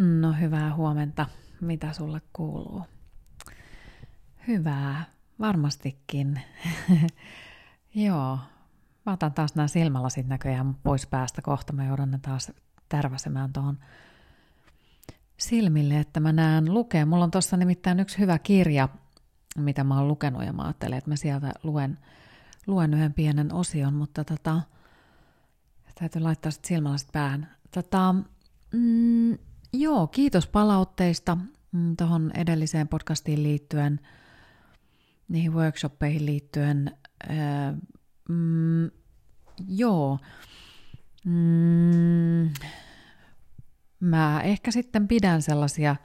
No hyvää huomenta. Mitä sulle kuuluu? Hyvää, varmastikin. Joo, mä otan taas nämä silmälasit näköjään pois päästä kohta. Mä joudun ne taas tärväsemään tuohon silmille, että mä näen lukea. Mulla on tuossa nimittäin yksi hyvä kirja, mitä mä oon lukenut ja mä ajattelen, että mä sieltä luen, luen yhden pienen osion, mutta tota, täytyy laittaa sitten silmälasit päähän. Tota, mm, Joo, kiitos palautteista mm, tuohon edelliseen podcastiin liittyen, niihin workshoppeihin liittyen. Öö, mm, joo, mm, mä ehkä sitten pidän sellaisia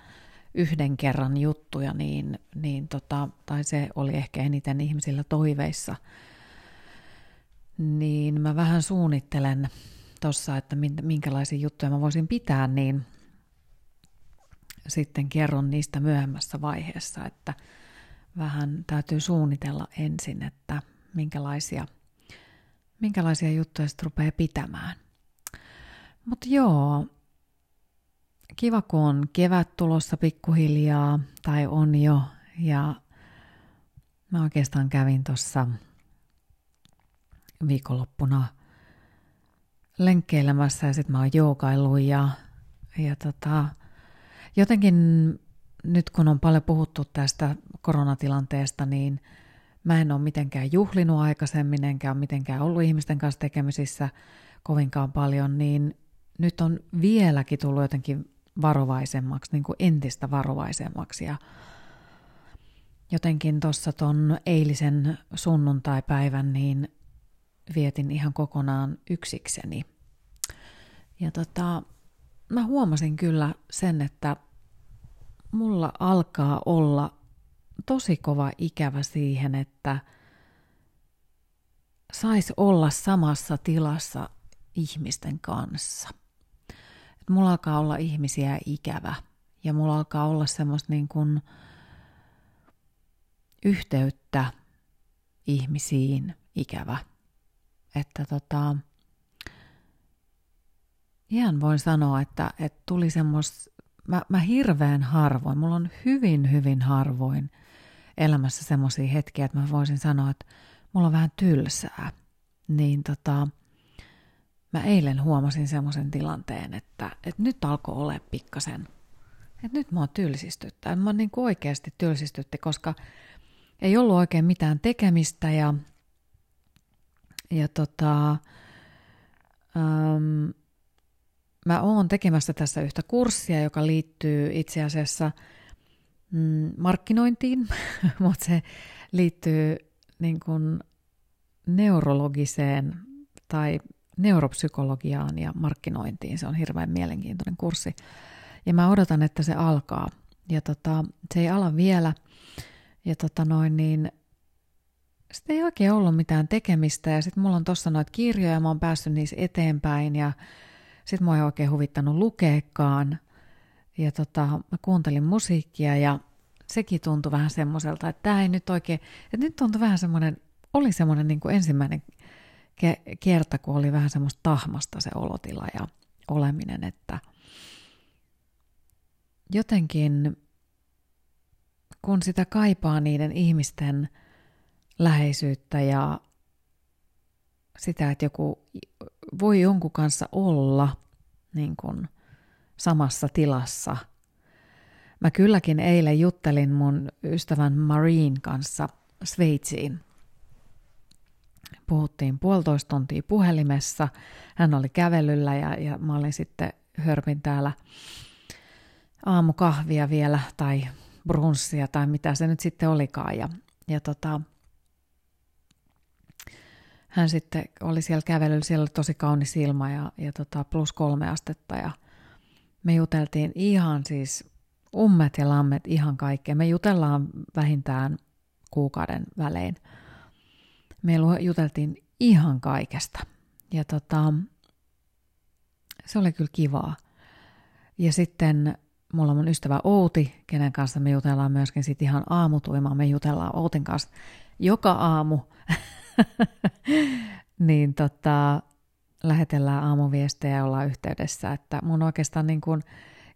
yhden kerran juttuja, niin, niin tota, tai se oli ehkä eniten ihmisillä toiveissa, niin mä vähän suunnittelen tuossa, että minkälaisia juttuja mä voisin pitää, niin sitten kerron niistä myöhemmässä vaiheessa, että vähän täytyy suunnitella ensin, että minkälaisia, minkälaisia juttuja sitten rupeaa pitämään. Mutta joo, kiva kun on kevät tulossa pikkuhiljaa, tai on jo, ja mä oikeastaan kävin tuossa viikonloppuna lenkkeilemässä ja sitten mä oon joogaillut ja, ja tota, Jotenkin nyt kun on paljon puhuttu tästä koronatilanteesta, niin mä en ole mitenkään juhlinut aikaisemmin, enkä ole mitenkään ollut ihmisten kanssa tekemisissä kovinkaan paljon, niin nyt on vieläkin tullut jotenkin varovaisemmaksi, niin kuin entistä varovaisemmaksi. Ja jotenkin tuossa ton eilisen sunnuntaipäivän niin vietin ihan kokonaan yksikseni. Ja tota, mä huomasin kyllä sen, että mulla alkaa olla tosi kova ikävä siihen, että sais olla samassa tilassa ihmisten kanssa. Et mulla alkaa olla ihmisiä ikävä ja mulla alkaa olla semmoista niin kuin yhteyttä ihmisiin ikävä. Että tota, ihan voin sanoa, että, että tuli semmoista mä, mä hirveän harvoin, mulla on hyvin, hyvin harvoin elämässä semmoisia hetkiä, että mä voisin sanoa, että mulla on vähän tylsää. Niin tota, mä eilen huomasin semmoisen tilanteen, että, että nyt alkoi olla pikkasen, että nyt mua tylsistyttää. Mä niin kuin oikeasti tylsistytti, koska ei ollut oikein mitään tekemistä ja, ja tota, Mä oon tekemässä tässä yhtä kurssia, joka liittyy itse asiassa mm, markkinointiin, mutta se liittyy niin kuin neurologiseen tai neuropsykologiaan ja markkinointiin. Se on hirveän mielenkiintoinen kurssi. Ja mä odotan, että se alkaa. Ja tota, se ei ala vielä. Ja tota noin, niin sitten ei oikein ollut mitään tekemistä. Ja sitten mulla on tossa noita kirjoja, mä oon päässyt niissä eteenpäin. Ja sitten mua ei oikein huvittanut lukeekaan. Ja tota, mä kuuntelin musiikkia ja sekin tuntui vähän semmoiselta, että tämä ei nyt oikein, että nyt tuntui vähän semmoinen, oli semmoinen niin kuin ensimmäinen ke- kerta, kun oli vähän semmoista tahmasta se olotila ja oleminen, että jotenkin kun sitä kaipaa niiden ihmisten läheisyyttä ja sitä, että joku voi jonkun kanssa olla niin kuin samassa tilassa. Mä kylläkin eilen juttelin mun ystävän Marine kanssa Sveitsiin. Puhuttiin puolitoista tuntia puhelimessa. Hän oli kävelyllä ja, ja mä olin sitten hörpin täällä aamukahvia vielä tai brunssia tai mitä se nyt sitten olikaan. Ja, ja tota, hän sitten oli siellä kävelyllä, siellä oli tosi kaunis ilma ja, ja tota plus kolme astetta ja me juteltiin ihan siis ummet ja lammet ihan kaikkea. Me jutellaan vähintään kuukauden välein. Me juteltiin ihan kaikesta. Ja tota, se oli kyllä kivaa. Ja sitten mulla on mun ystävä Outi, kenen kanssa me jutellaan myöskin sit ihan aamutuimaan. Me jutellaan Outin kanssa joka aamu niin tota, lähetellään aamuviestejä ja ollaan yhteydessä. Että mun oikeastaan niin kuin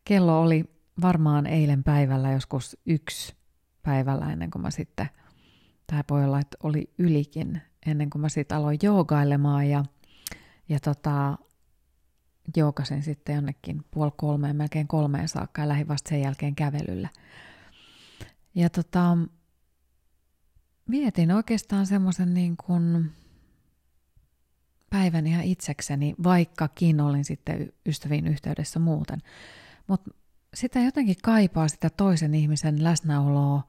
kello oli varmaan eilen päivällä joskus yksi päivällä ennen kuin mä sitten, tai voi olla, että oli ylikin, ennen kuin mä sitten aloin joogailemaan ja, ja tota, joogasin sitten jonnekin puoli kolmeen, melkein kolmeen saakka ja lähdin vasta sen jälkeen kävelyllä. Ja tota, vietin oikeastaan semmoisen niin kuin päivän ihan itsekseni, vaikkakin olin sitten ystäviin yhteydessä muuten. Mutta sitä jotenkin kaipaa sitä toisen ihmisen läsnäoloa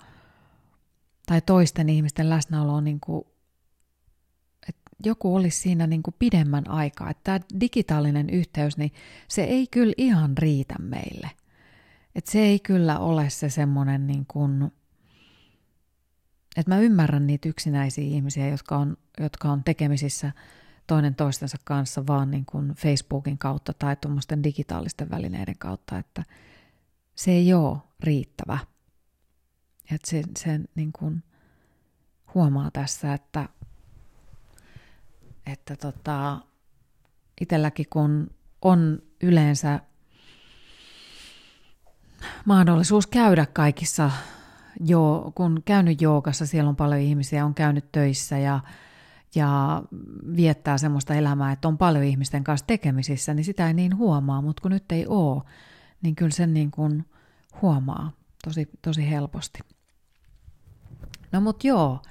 tai toisten ihmisten läsnäoloa, niin kuin, että joku olisi siinä niin kuin pidemmän aikaa. Että tämä digitaalinen yhteys, niin se ei kyllä ihan riitä meille. Että se ei kyllä ole se semmoinen niin kuin, että mä ymmärrän niitä yksinäisiä ihmisiä, jotka on, jotka on tekemisissä toinen toistensa kanssa vaan niin kuin Facebookin kautta tai tuommoisten digitaalisten välineiden kautta, että se ei ole riittävä. Että se, se niin kuin huomaa tässä, että, että tota, itselläkin kun on yleensä mahdollisuus käydä kaikissa, jo, kun käynyt joogassa, siellä on paljon ihmisiä, on käynyt töissä ja, ja viettää semmoista elämää, että on paljon ihmisten kanssa tekemisissä, niin sitä ei niin huomaa, mutta kun nyt ei ole, niin kyllä sen niin kuin huomaa tosi, tosi helposti. No mut joo,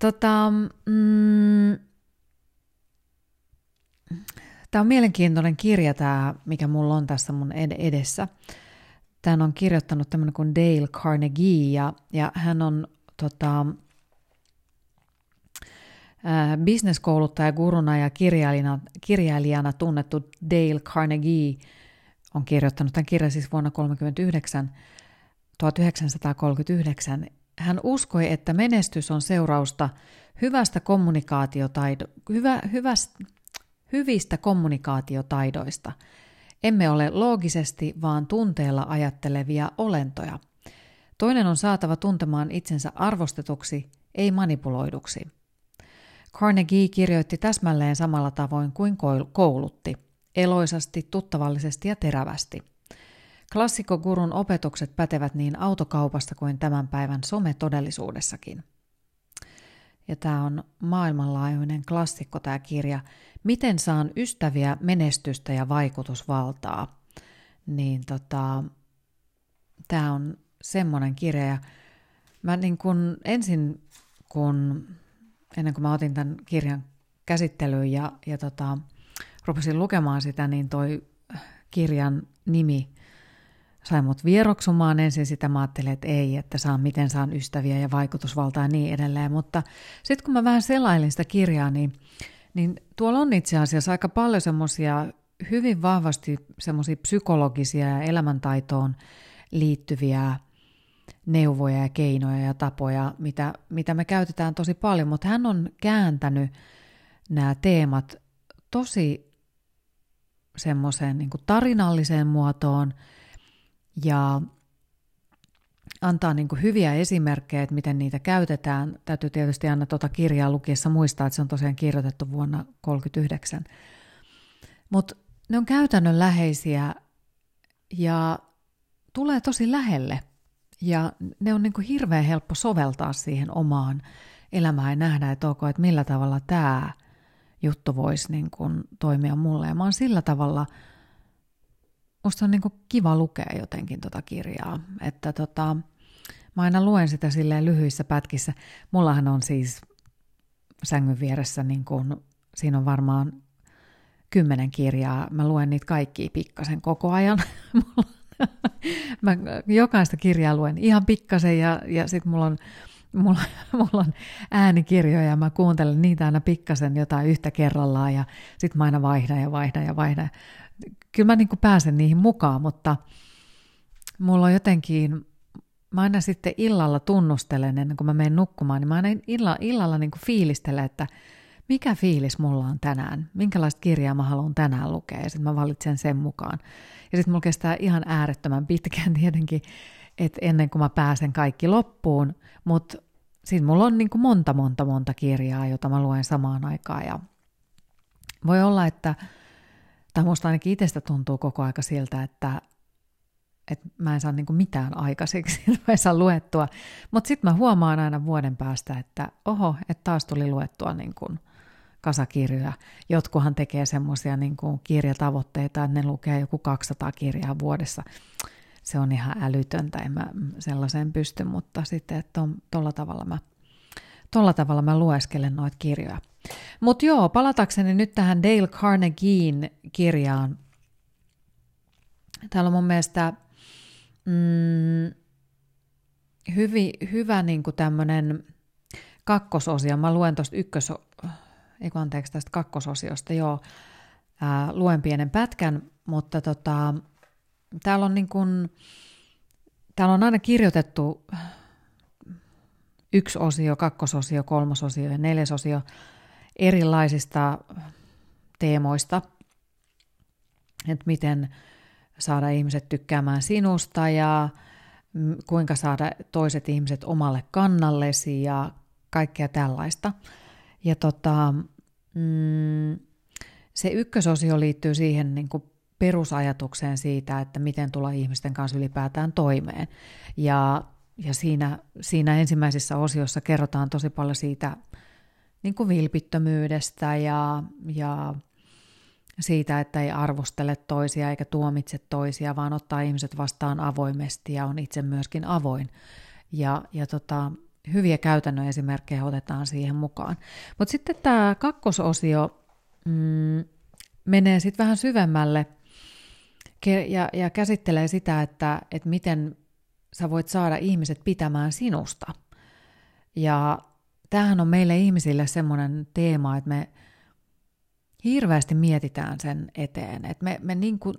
tota, mm, tämä on mielenkiintoinen kirja tämä, mikä mulla on tässä mun edessä. Tämän on kirjoittanut tämmöinen kuin Dale Carnegie ja, ja hän on tota, bisneskouluttaja, guruna ja kirjailijana, kirjailijana tunnettu Dale Carnegie on kirjoittanut tämän kirjan siis vuonna 1939, 1939. Hän uskoi, että menestys on seurausta hyvästä kommunikaatiotaido, hyvä, hyvästä, hyvistä kommunikaatiotaidoista. Emme ole loogisesti, vaan tunteella ajattelevia olentoja. Toinen on saatava tuntemaan itsensä arvostetuksi, ei manipuloiduksi. Carnegie kirjoitti täsmälleen samalla tavoin kuin koulutti, eloisasti, tuttavallisesti ja terävästi. Klassikogurun opetukset pätevät niin autokaupasta kuin tämän päivän sometodellisuudessakin. Ja tämä on maailmanlaajuinen klassikko tämä kirja. Miten saan ystäviä, menestystä ja vaikutusvaltaa? Niin tota, tämä on semmoinen kirja. Ja mä niin kun ensin, kun ennen kuin mä otin tämän kirjan käsittelyyn ja, ja tota, rupesin lukemaan sitä, niin toi kirjan nimi sai mut vieroksumaan. Ensin sitä mä ajattelin, että ei, että saan, miten saan ystäviä ja vaikutusvaltaa ja niin edelleen. Mutta sitten kun mä vähän selailin sitä kirjaa, niin, niin tuolla on itse asiassa aika paljon semmoisia hyvin vahvasti semmoisia psykologisia ja elämäntaitoon liittyviä neuvoja ja keinoja ja tapoja, mitä, mitä me käytetään tosi paljon, mutta hän on kääntänyt nämä teemat tosi semmoiseen niin tarinalliseen muotoon ja antaa niin kuin hyviä esimerkkejä, että miten niitä käytetään. Täytyy tietysti aina tuota kirjaa lukiessa muistaa, että se on tosiaan kirjoitettu vuonna 1939. Mutta ne on käytännönläheisiä ja tulee tosi lähelle ja ne on niin kuin hirveän helppo soveltaa siihen omaan elämään ja nähdä, että ok, että millä tavalla tämä juttu voisi niin kuin toimia mulle. Ja mä oon sillä tavalla, musta on niin kuin kiva lukea jotenkin tota kirjaa, että tota, mä aina luen sitä silleen lyhyissä pätkissä. Mullahan on siis sängyn vieressä, niin kuin, siinä on varmaan kymmenen kirjaa. Mä luen niitä kaikkia pikkasen koko ajan. Mä jokaista kirjaa luen ihan pikkasen ja, ja sitten mulla on, mulla, mulla on äänikirjoja ja mä kuuntelen niitä aina pikkasen jotain yhtä kerrallaan ja sitten mä aina vaihdan ja vaihdan ja vaihdan. Kyllä mä niin pääsen niihin mukaan, mutta mulla on jotenkin, mä aina sitten illalla tunnustelen ennen kuin mä menen nukkumaan, niin mä aina illa, illalla niin fiilistelen, että mikä fiilis mulla on tänään, minkälaista kirjaa mä haluan tänään lukea ja sitten mä valitsen sen mukaan. Ja sitten mulla kestää ihan äärettömän pitkään tietenkin, että ennen kuin mä pääsen kaikki loppuun, mutta sitten mulla on niin kuin monta, monta, monta kirjaa, jota mä luen samaan aikaan ja voi olla, että, tai musta ainakin itsestä tuntuu koko aika siltä, että, että mä en saa niin mitään aikaiseksi, mä en saa luettua. Mutta sitten mä huomaan aina vuoden päästä, että oho, että taas tuli luettua niin kuin kasakirjoja. Jotkuhan tekee semmoisia niin kirjatavoitteita, että ne lukee joku 200 kirjaa vuodessa. Se on ihan älytöntä, en mä sellaiseen pysty, mutta sitten, että tuolla tavalla mä, tolla tavalla mä lueskelen noita kirjoja. Mutta joo, palatakseni nyt tähän Dale Carnegien kirjaan. Täällä on mun mielestä mm, hyvi, hyvä niin tämmöinen kakkososio. Mä luen tuosta ykkös, ei anteeksi tästä kakkososiosta, joo, ää, luen pienen pätkän, mutta tota, täällä on niin kuin, täällä on aina kirjoitettu yksi osio, kakkososio, kolmososio ja neljäsosio erilaisista teemoista, että miten saada ihmiset tykkäämään sinusta ja kuinka saada toiset ihmiset omalle kannallesi ja kaikkea tällaista. Ja tota, mm, se ykkösosio liittyy siihen niin kuin perusajatukseen siitä, että miten tulla ihmisten kanssa ylipäätään toimeen. Ja, ja siinä, siinä ensimmäisessä osiossa kerrotaan tosi paljon siitä niin kuin vilpittömyydestä ja, ja siitä, että ei arvostele toisia eikä tuomitse toisia, vaan ottaa ihmiset vastaan avoimesti ja on itse myöskin avoin. Ja, ja tota, hyviä käytännön esimerkkejä otetaan siihen mukaan. Mutta sitten tämä kakkososio mm, menee sitten vähän syvemmälle ja, ja käsittelee sitä, että, että miten sä voit saada ihmiset pitämään sinusta. Ja tämähän on meille ihmisille semmoinen teema, että me hirveästi mietitään sen eteen. Että me, me niin kuin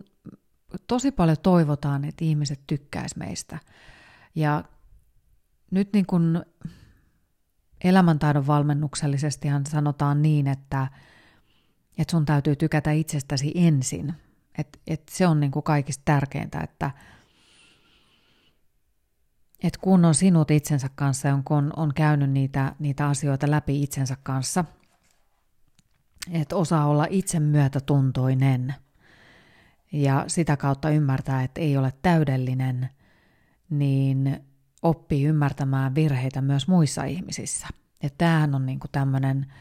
tosi paljon toivotaan, että ihmiset tykkäis meistä. Ja nyt niin kuin elämäntaidon valmennuksellisestihan sanotaan niin, että, että sun täytyy tykätä itsestäsi ensin. Et, et se on niin kuin kaikista tärkeintä, että et kun on sinut itsensä kanssa ja on, on käynyt niitä, niitä asioita läpi itsensä kanssa, että osaa olla itse myötätuntoinen ja sitä kautta ymmärtää, että ei ole täydellinen, niin oppii ymmärtämään virheitä myös muissa ihmisissä. Ja tämähän on niinku tämmöinen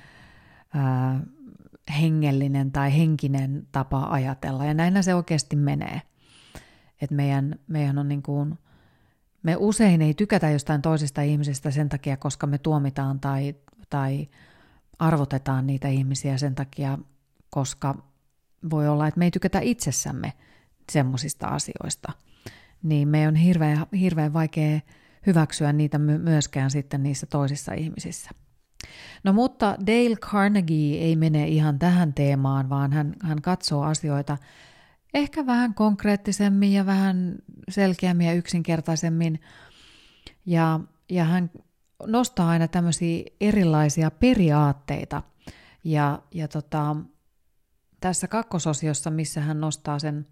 hengellinen tai henkinen tapa ajatella, ja näinä se oikeasti menee. Että meidän, meidän on niinku, me usein ei tykätä jostain toisista ihmisistä sen takia, koska me tuomitaan tai, tai arvotetaan niitä ihmisiä sen takia, koska voi olla, että me ei tykätä itsessämme semmoisista asioista. Niin me on hirveän, hirveän vaikea hyväksyä niitä myöskään sitten niissä toisissa ihmisissä. No mutta Dale Carnegie ei mene ihan tähän teemaan, vaan hän, hän katsoo asioita ehkä vähän konkreettisemmin ja vähän selkeämmin ja yksinkertaisemmin. Ja, ja hän nostaa aina tämmöisiä erilaisia periaatteita. Ja, ja tota, tässä kakkososiossa, missä hän nostaa sen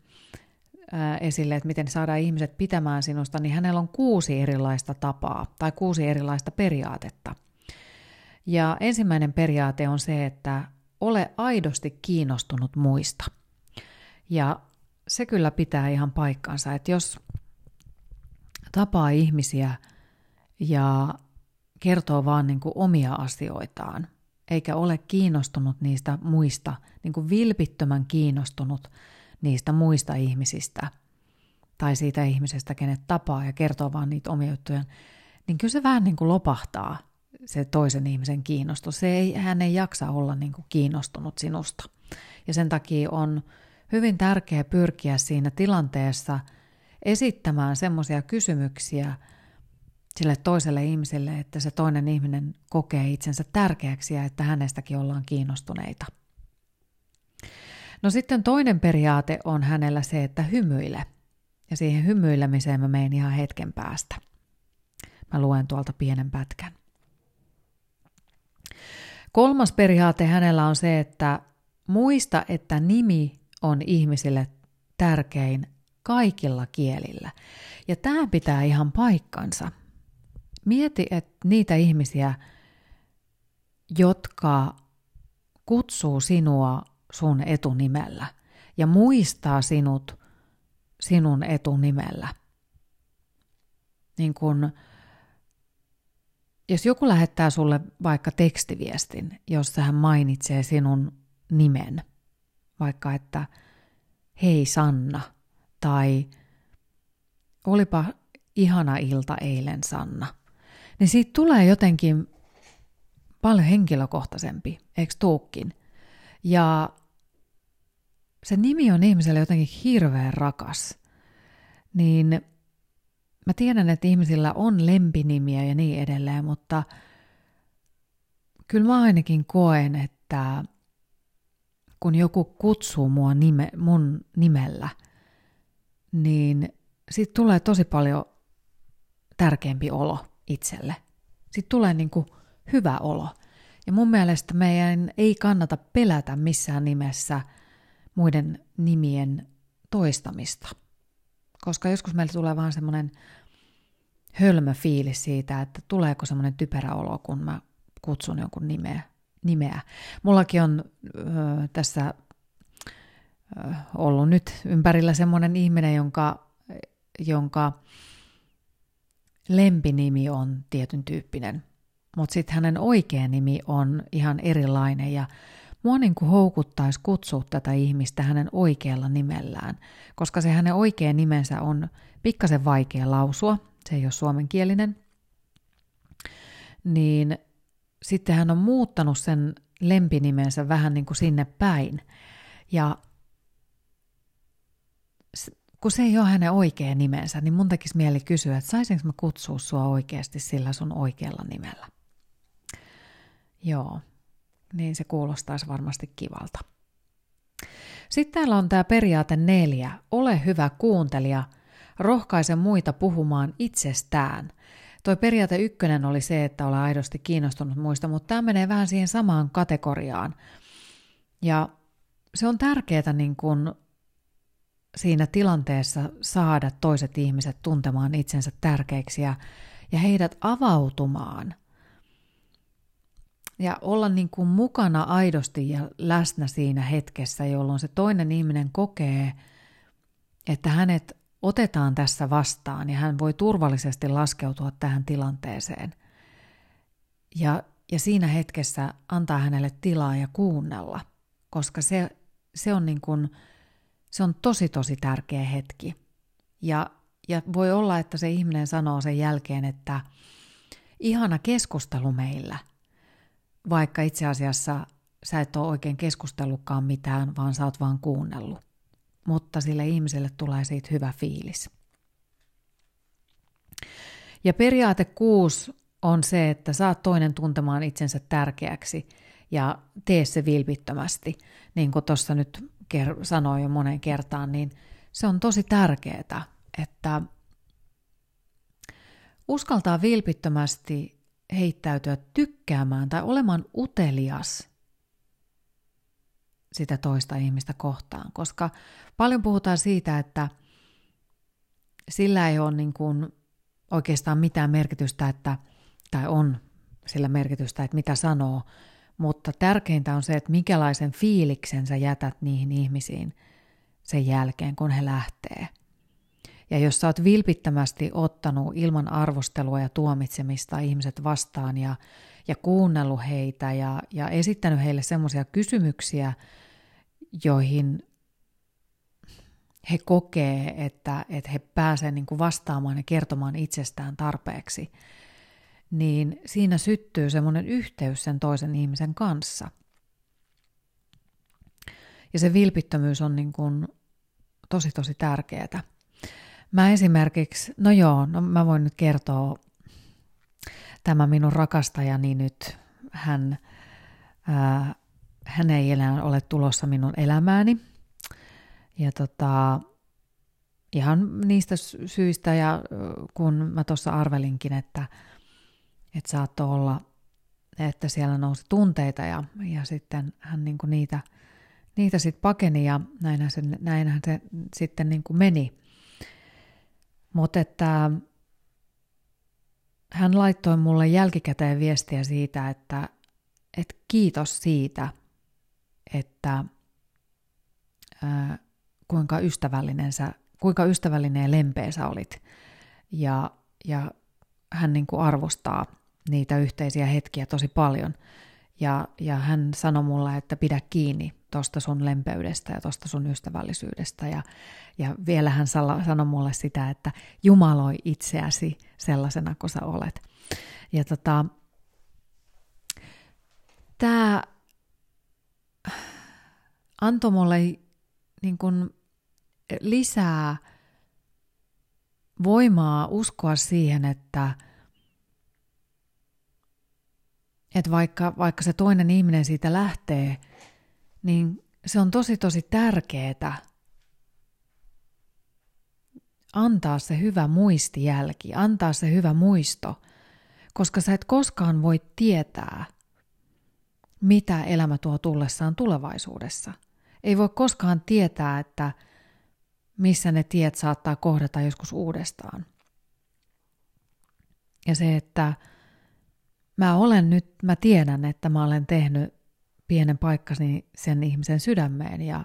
esille, että miten saadaan ihmiset pitämään sinusta, niin hänellä on kuusi erilaista tapaa tai kuusi erilaista periaatetta. Ja ensimmäinen periaate on se, että ole aidosti kiinnostunut muista. Ja se kyllä pitää ihan paikkansa, että jos tapaa ihmisiä ja kertoo vaan niin kuin omia asioitaan, eikä ole kiinnostunut niistä muista, niin kuin vilpittömän kiinnostunut niistä muista ihmisistä tai siitä ihmisestä, kenet tapaa ja kertoo vaan niitä omia juttuja, niin kyllä se vähän niin kuin lopahtaa se toisen ihmisen kiinnostus. Se ei, hän ei jaksa olla niin kuin kiinnostunut sinusta. Ja sen takia on hyvin tärkeää pyrkiä siinä tilanteessa esittämään semmoisia kysymyksiä, sille toiselle ihmiselle, että se toinen ihminen kokee itsensä tärkeäksi ja että hänestäkin ollaan kiinnostuneita. No sitten toinen periaate on hänellä se, että hymyile. Ja siihen hymyilemiseen mä menen ihan hetken päästä. Mä luen tuolta pienen pätkän. Kolmas periaate hänellä on se, että muista, että nimi on ihmisille tärkein kaikilla kielillä. Ja tämä pitää ihan paikkansa. Mieti, että niitä ihmisiä, jotka kutsuu sinua sun etunimellä ja muistaa sinut sinun etunimellä, niin kun, jos joku lähettää sulle vaikka tekstiviestin, jossa hän mainitsee sinun nimen, vaikka että hei Sanna, tai olipa ihana ilta eilen Sanna, niin siitä tulee jotenkin paljon henkilökohtaisempi, eikö tuukkin? Ja se nimi on ihmiselle jotenkin hirveän rakas, niin mä tiedän, että ihmisillä on lempinimiä ja niin edelleen, mutta kyllä mä ainakin koen, että kun joku kutsuu mua nime, mun nimellä, niin siitä tulee tosi paljon tärkeämpi olo itselle. Siitä tulee niin kuin hyvä olo. Ja mun mielestä meidän ei kannata pelätä missään nimessä muiden nimien toistamista. Koska joskus meillä tulee vaan semmoinen hölmö fiilis siitä, että tuleeko semmoinen typerä olo, kun mä kutsun jonkun nimeä. nimeä. Mullakin on ö, tässä ö, ollut nyt ympärillä semmoinen ihminen, jonka, jonka lempinimi on tietyn tyyppinen, mutta sitten hänen oikea nimi on ihan erilainen ja mua niin kuin houkuttaisi kutsua tätä ihmistä hänen oikealla nimellään, koska se hänen oikea nimensä on pikkasen vaikea lausua, se ei ole suomenkielinen, niin sitten hän on muuttanut sen lempinimensä vähän niin kuin sinne päin. Ja kun se ei ole hänen oikea nimensä, niin mun tekisi mieli kysyä, että saisinko mä kutsua sua oikeasti sillä sun oikealla nimellä. Joo, niin se kuulostaisi varmasti kivalta. Sitten täällä on tämä periaate neljä. Ole hyvä kuuntelija, rohkaise muita puhumaan itsestään. Toi periaate ykkönen oli se, että ole aidosti kiinnostunut muista, mutta tämä menee vähän siihen samaan kategoriaan. Ja se on tärkeää niin kun siinä tilanteessa saada toiset ihmiset tuntemaan itsensä tärkeiksi ja, ja heidät avautumaan. Ja olla niin kuin mukana aidosti ja läsnä siinä hetkessä, jolloin se toinen ihminen kokee, että hänet otetaan tässä vastaan ja hän voi turvallisesti laskeutua tähän tilanteeseen. Ja, ja siinä hetkessä antaa hänelle tilaa ja kuunnella, koska se, se on niin kuin, se on tosi tosi tärkeä hetki. Ja, ja voi olla, että se ihminen sanoo sen jälkeen, että ihana keskustelu meillä, vaikka itse asiassa sä et ole oikein keskustellutkaan mitään, vaan sä oot vaan kuunnellut. Mutta sille ihmiselle tulee siitä hyvä fiilis. Ja periaate kuusi on se, että saat toinen tuntemaan itsensä tärkeäksi ja tee se vilpittömästi. Niin kuin tuossa nyt ker- sanoin jo monen kertaan, niin se on tosi tärkeää, että uskaltaa vilpittömästi heittäytyä tykkäämään tai olemaan utelias sitä toista ihmistä kohtaan, koska paljon puhutaan siitä, että sillä ei ole niin kuin oikeastaan mitään merkitystä, että, tai on sillä merkitystä, että mitä sanoo, mutta tärkeintä on se, että mikälaisen fiiliksen sä jätät niihin ihmisiin sen jälkeen, kun he lähtee. Ja jos sä oot vilpittömästi ottanut ilman arvostelua ja tuomitsemista ihmiset vastaan ja, ja kuunnellut heitä ja, ja esittänyt heille semmoisia kysymyksiä, joihin he kokee, että, että he pääsevät niin vastaamaan ja kertomaan itsestään tarpeeksi – niin siinä syttyy semmoinen yhteys sen toisen ihmisen kanssa. Ja se vilpittömyys on niin kuin tosi tosi tärkeää. Mä esimerkiksi, no joo, no mä voin nyt kertoa tämä minun rakastajani nyt, hän, ää, hän ei enää ole tulossa minun elämääni. Ja tota, ihan niistä syistä, ja kun mä tuossa arvelinkin, että että saattoi olla, että siellä nousi tunteita ja, ja sitten hän niin kuin niitä, niitä sitten pakeni ja näinhän se, näinhän se sitten niin kuin meni. Mutta että hän laittoi mulle jälkikäteen viestiä siitä, että, että kiitos siitä, että ää, kuinka ystävällinen sä, kuinka ystävällinen ja lempeä sä olit. Ja ja hän niin kuin arvostaa niitä yhteisiä hetkiä tosi paljon. Ja, ja hän sanoi mulle, että pidä kiinni tuosta sun lempeydestä ja tuosta sun ystävällisyydestä. Ja, ja vielä hän sanoi mulle sitä, että jumaloi itseäsi sellaisena kuin sä olet. Ja tota, tämä antoi mulle niin kuin lisää voimaa uskoa siihen, että, että vaikka, vaikka se toinen ihminen siitä lähtee, niin se on tosi tosi tärkeää antaa se hyvä muistijälki, antaa se hyvä muisto, koska sä et koskaan voi tietää, mitä elämä tuo tullessaan tulevaisuudessa. Ei voi koskaan tietää, että missä ne tiet saattaa kohdata joskus uudestaan. Ja se, että mä olen nyt, mä tiedän, että mä olen tehnyt pienen paikkani sen ihmisen sydämeen ja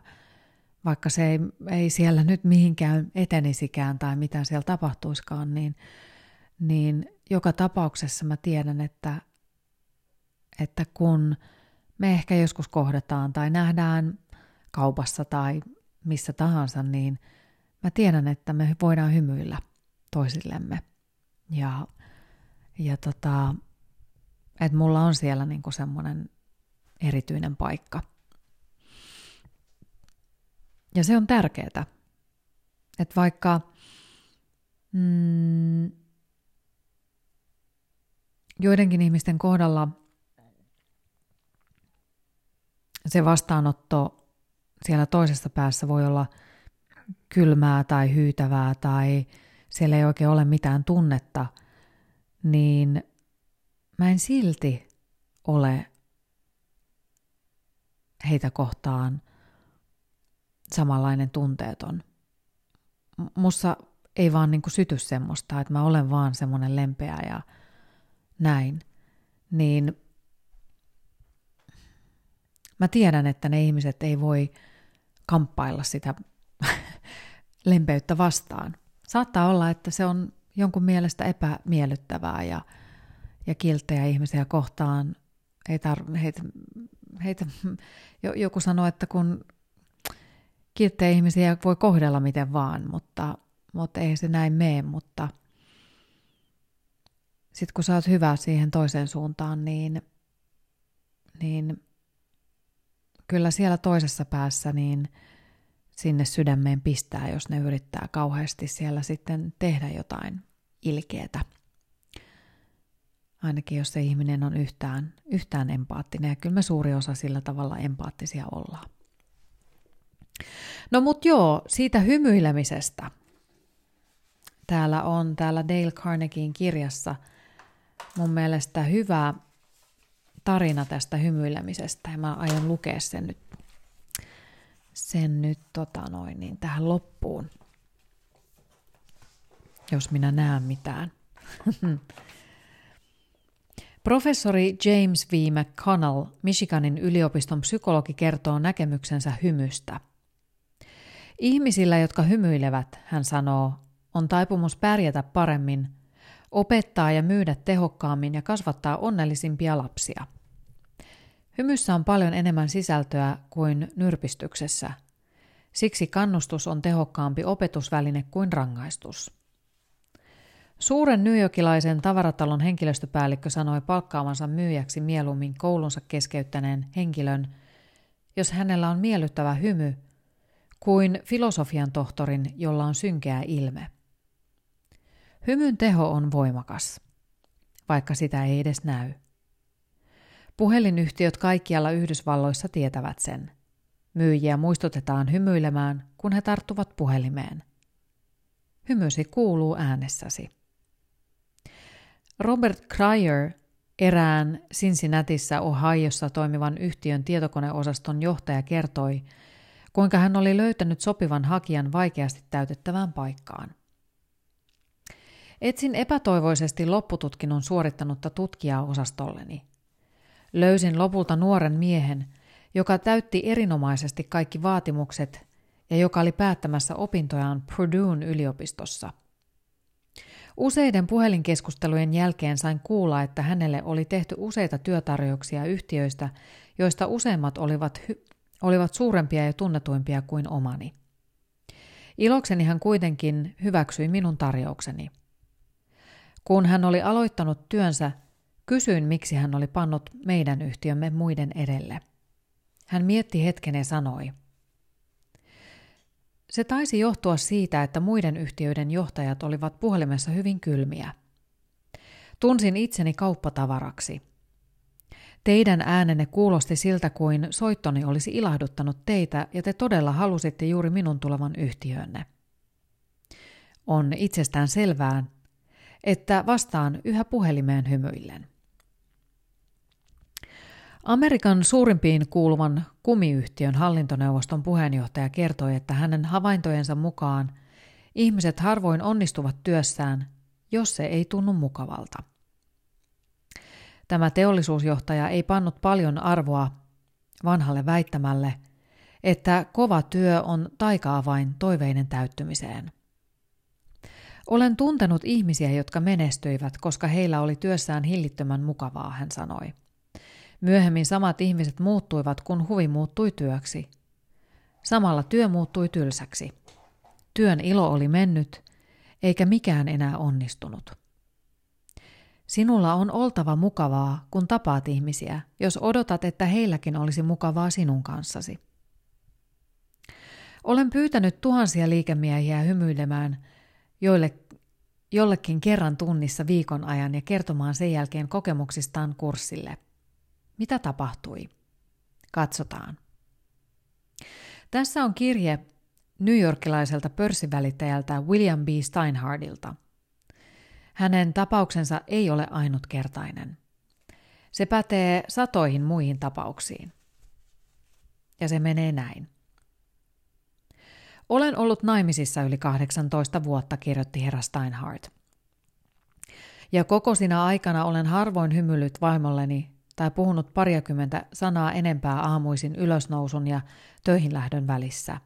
vaikka se ei, ei siellä nyt mihinkään etenisikään tai mitä siellä tapahtuiskaan, niin, niin joka tapauksessa mä tiedän, että, että kun me ehkä joskus kohdataan tai nähdään kaupassa tai missä tahansa, niin mä tiedän, että me voidaan hymyillä toisillemme. Ja, ja tota, että mulla on siellä niinku semmoinen erityinen paikka. Ja se on tärkeää. Että vaikka mm, joidenkin ihmisten kohdalla se vastaanotto siellä toisessa päässä voi olla kylmää tai hyytävää tai siellä ei oikein ole mitään tunnetta, niin mä en silti ole heitä kohtaan samanlainen tunteeton. Mussa ei vaan niin kuin syty semmoista, että mä olen vaan semmoinen lempeä ja näin. Niin mä tiedän, että ne ihmiset ei voi kamppailla sitä lempeyttä vastaan. Saattaa olla, että se on jonkun mielestä epämiellyttävää ja, ja kilttejä ihmisiä kohtaan. Ei tar- heitä, heitä, joku sanoo, että kun kilttejä ihmisiä voi kohdella miten vaan, mutta, mutta ei se näin mene, mutta sitten kun sä oot hyvä siihen toiseen suuntaan, niin, niin kyllä siellä toisessa päässä niin sinne sydämeen pistää, jos ne yrittää kauheasti siellä sitten tehdä jotain ilkeetä. Ainakin jos se ihminen on yhtään, yhtään empaattinen, ja kyllä me suuri osa sillä tavalla empaattisia ollaan. No mut joo, siitä hymyilemisestä. Täällä on täällä Dale Carnegien kirjassa mun mielestä hyvä tarina tästä hymyilemisestä ja mä aion lukea sen nyt, sen nyt tota noin, niin tähän loppuun, jos minä näen mitään. Professori James V. McConnell, Michiganin yliopiston psykologi, kertoo näkemyksensä hymystä. Ihmisillä, jotka hymyilevät, hän sanoo, on taipumus pärjätä paremmin – opettaa ja myydä tehokkaammin ja kasvattaa onnellisimpia lapsia. Hymyssä on paljon enemmän sisältöä kuin nyrpistyksessä. Siksi kannustus on tehokkaampi opetusväline kuin rangaistus. Suuren newyorkilaisen tavaratalon henkilöstöpäällikkö sanoi palkkaavansa myyjäksi mieluummin koulunsa keskeyttäneen henkilön, jos hänellä on miellyttävä hymy, kuin filosofian tohtorin, jolla on synkeä ilme. Hymyn teho on voimakas, vaikka sitä ei edes näy. Puhelinyhtiöt kaikkialla Yhdysvalloissa tietävät sen. Myyjiä muistutetaan hymyilemään, kun he tarttuvat puhelimeen. Hymysi kuuluu äänessäsi. Robert Cryer, erään Cincinnatiissa Ohiossa toimivan yhtiön tietokoneosaston johtaja kertoi, kuinka hän oli löytänyt sopivan hakijan vaikeasti täytettävään paikkaan. Etsin epätoivoisesti loppututkinnon suorittanutta tutkijaa osastolleni. Löysin lopulta nuoren miehen, joka täytti erinomaisesti kaikki vaatimukset ja joka oli päättämässä opintojaan Purduen yliopistossa. Useiden puhelinkeskustelujen jälkeen sain kuulla, että hänelle oli tehty useita työtarjouksia yhtiöistä, joista useimmat olivat, hy- olivat suurempia ja tunnetuimpia kuin omani. Ilokseni hän kuitenkin hyväksyi minun tarjoukseni. Kun hän oli aloittanut työnsä, kysyin, miksi hän oli pannut meidän yhtiömme muiden edelle. Hän mietti hetken ja sanoi – se taisi johtua siitä, että muiden yhtiöiden johtajat olivat puhelimessa hyvin kylmiä. Tunsin itseni kauppatavaraksi. Teidän äänenne kuulosti siltä kuin soittoni olisi ilahduttanut teitä ja te todella halusitte juuri minun tulevan yhtiöönne. On itsestään selvää, että vastaan yhä puhelimeen hymyillen. Amerikan suurimpiin kuuluvan kumiyhtiön hallintoneuvoston puheenjohtaja kertoi, että hänen havaintojensa mukaan ihmiset harvoin onnistuvat työssään, jos se ei tunnu mukavalta. Tämä teollisuusjohtaja ei pannut paljon arvoa vanhalle väittämälle, että kova työ on taikaa vain toiveiden täyttymiseen. Olen tuntenut ihmisiä, jotka menestyivät, koska heillä oli työssään hillittömän mukavaa, hän sanoi. Myöhemmin samat ihmiset muuttuivat, kun huvi muuttui työksi. Samalla työ muuttui tylsäksi. Työn ilo oli mennyt, eikä mikään enää onnistunut. Sinulla on oltava mukavaa, kun tapaat ihmisiä, jos odotat, että heilläkin olisi mukavaa sinun kanssasi. Olen pyytänyt tuhansia liikemiehiä hymyilemään joille, jollekin kerran tunnissa viikon ajan ja kertomaan sen jälkeen kokemuksistaan kurssille – mitä tapahtui? Katsotaan. Tässä on kirje newyorkilaiselta pörssivälittäjältä William B. Steinhardilta. Hänen tapauksensa ei ole ainutkertainen. Se pätee satoihin muihin tapauksiin. Ja se menee näin. Olen ollut naimisissa yli 18 vuotta, kirjoitti herra Steinhardt. Ja koko sinä aikana olen harvoin hymyillyt vaimolleni tai puhunut pariakymmentä sanaa enempää aamuisin ylösnousun ja töihin lähdön välissä.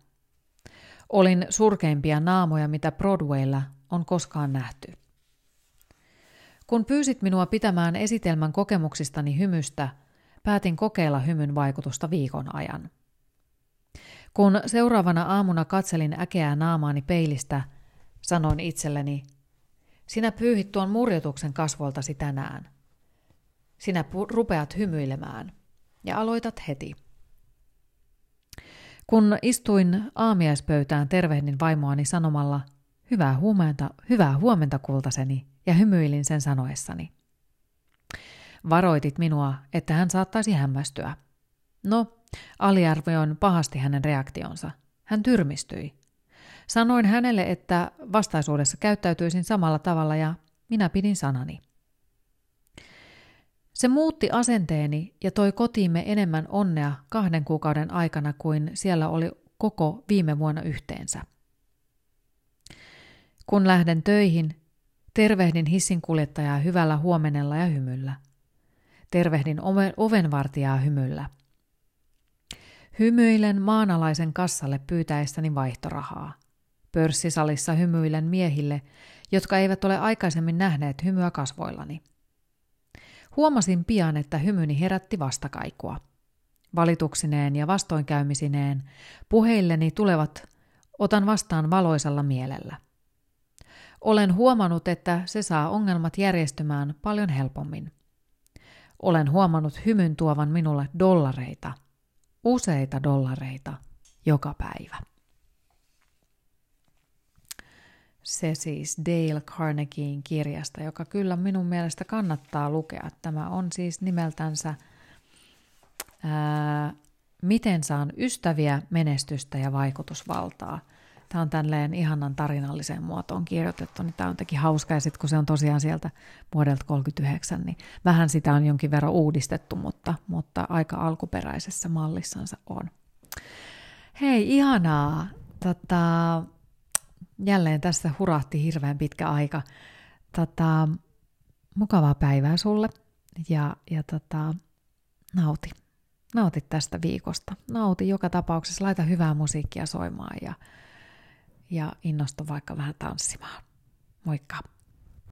Olin surkeimpia naamoja, mitä Broadwaylla on koskaan nähty. Kun pyysit minua pitämään esitelmän kokemuksistani hymystä, päätin kokeilla hymyn vaikutusta viikon ajan. Kun seuraavana aamuna katselin äkeää naamaani peilistä, sanoin itselleni, sinä pyyhit tuon murjotuksen kasvoltasi tänään – sinä rupeat hymyilemään ja aloitat heti. Kun istuin aamiaispöytään, tervehdin vaimoani sanomalla hyvää huomenta, hyvää huomenta kultaseni ja hymyilin sen sanoessani. Varoitit minua, että hän saattaisi hämmästyä. No, aliarvioin pahasti hänen reaktionsa. Hän tyrmistyi. Sanoin hänelle, että vastaisuudessa käyttäytyisin samalla tavalla ja minä pidin sanani. Se muutti asenteeni ja toi kotiimme enemmän onnea kahden kuukauden aikana kuin siellä oli koko viime vuonna yhteensä. Kun lähden töihin, tervehdin hissin kuljettajaa hyvällä huomenella ja hymyllä. Tervehdin ovenvartijaa hymyllä. Hymyilen maanalaisen kassalle pyytäessäni vaihtorahaa. Pörssisalissa hymyilen miehille, jotka eivät ole aikaisemmin nähneet hymyä kasvoillani. Huomasin pian, että hymyni herätti vastakaikua. Valituksineen ja vastoinkäymisineen puheilleni tulevat otan vastaan valoisalla mielellä. Olen huomannut, että se saa ongelmat järjestymään paljon helpommin. Olen huomannut hymyn tuovan minulle dollareita, useita dollareita, joka päivä. Se siis Dale Carnegien kirjasta, joka kyllä minun mielestä kannattaa lukea. Tämä on siis nimeltänsä ää, Miten saan ystäviä, menestystä ja vaikutusvaltaa. Tämä on tälleen ihanan tarinalliseen muotoon kirjoitettu, niin tämä on teki hauska, ja sitten kun se on tosiaan sieltä vuodelta 39, niin vähän sitä on jonkin verran uudistettu, mutta, mutta aika alkuperäisessä mallissansa on. Hei, ihanaa! Tota, jälleen tässä hurahti hirveän pitkä aika. Tota, mukavaa päivää sulle ja, ja tota, nauti. Nauti tästä viikosta. Nauti joka tapauksessa. Laita hyvää musiikkia soimaan ja, ja innostu vaikka vähän tanssimaan. Moikka!